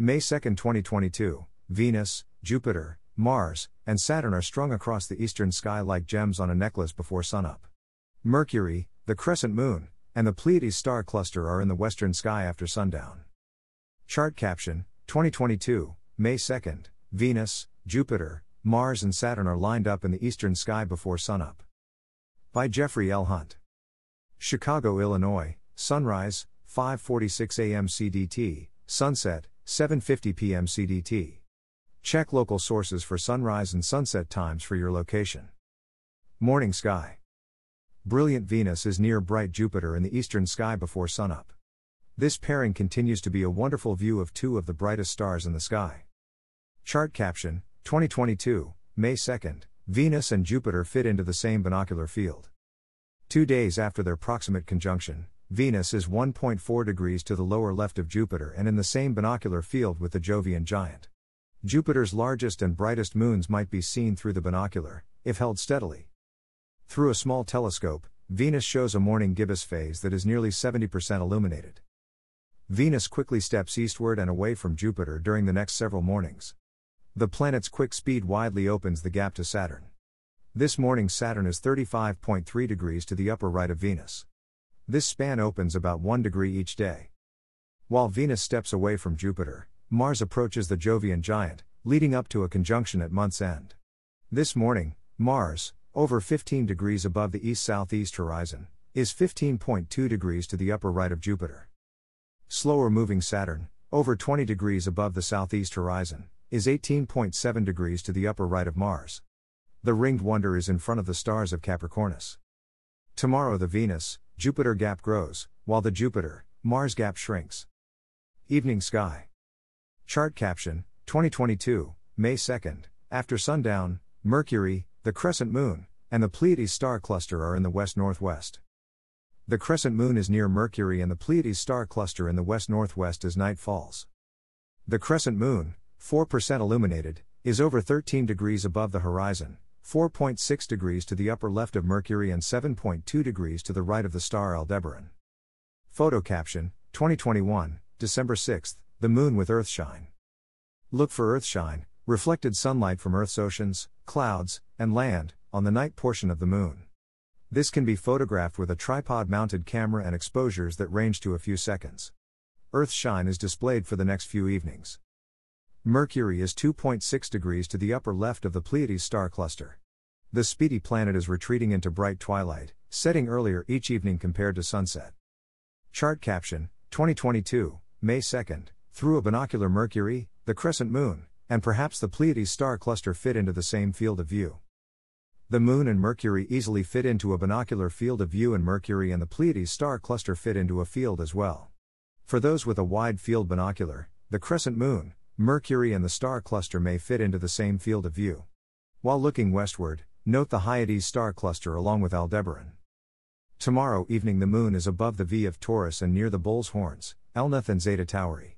May 2, 2022, Venus, Jupiter, Mars, and Saturn are strung across the eastern sky like gems on a necklace before sunup. Mercury, the crescent moon, and the Pleiades star cluster are in the western sky after sundown. Chart caption 2022, May 2nd, Venus, Jupiter, Mars, and Saturn are lined up in the eastern sky before sunup. By Jeffrey L. Hunt. Chicago, Illinois, sunrise, 5:46 a.m. CDT, sunset, 7:50 p.m. CDT. Check local sources for sunrise and sunset times for your location. Morning sky. Brilliant Venus is near bright Jupiter in the eastern sky before sunup. This pairing continues to be a wonderful view of two of the brightest stars in the sky. Chart caption 2022, May 2nd, Venus and Jupiter fit into the same binocular field. Two days after their proximate conjunction, Venus is 1.4 degrees to the lower left of Jupiter and in the same binocular field with the Jovian giant. Jupiter's largest and brightest moons might be seen through the binocular, if held steadily. Through a small telescope, Venus shows a morning gibbous phase that is nearly 70% illuminated. Venus quickly steps eastward and away from Jupiter during the next several mornings. The planet's quick speed widely opens the gap to Saturn. This morning, Saturn is 35.3 degrees to the upper right of Venus. This span opens about 1 degree each day. While Venus steps away from Jupiter, Mars approaches the Jovian giant, leading up to a conjunction at month's end. This morning, Mars, over 15 degrees above the east southeast horizon, is 15.2 degrees to the upper right of Jupiter. Slower moving Saturn, over 20 degrees above the southeast horizon, is 18.7 degrees to the upper right of Mars. The ringed wonder is in front of the stars of Capricornus. Tomorrow the Venus, Jupiter gap grows, while the Jupiter, Mars gap shrinks. Evening sky. Chart caption 2022, May 2nd, after sundown, Mercury, the crescent moon, and the Pleiades star cluster are in the west northwest. The crescent moon is near Mercury and the Pleiades star cluster in the west northwest as night falls. The crescent moon, 4% illuminated, is over 13 degrees above the horizon, 4.6 degrees to the upper left of Mercury and 7.2 degrees to the right of the star Aldebaran. Photo caption 2021, December 6th, the moon with Earthshine. Look for Earthshine, reflected sunlight from Earth's oceans, clouds, and land, on the night portion of the moon. This can be photographed with a tripod mounted camera and exposures that range to a few seconds. Earthshine is displayed for the next few evenings. Mercury is 2.6 degrees to the upper left of the Pleiades star cluster. The speedy planet is retreating into bright twilight, setting earlier each evening compared to sunset. Chart caption 2022, May 2nd, through a binocular Mercury, the crescent moon, and perhaps the Pleiades star cluster fit into the same field of view. The Moon and Mercury easily fit into a binocular field of view, and Mercury and the Pleiades star cluster fit into a field as well. For those with a wide field binocular, the crescent moon, Mercury, and the star cluster may fit into the same field of view. While looking westward, note the Hyades star cluster along with Aldebaran. Tomorrow evening, the moon is above the V of Taurus and near the bull's horns, Elnath and Zeta Tauri.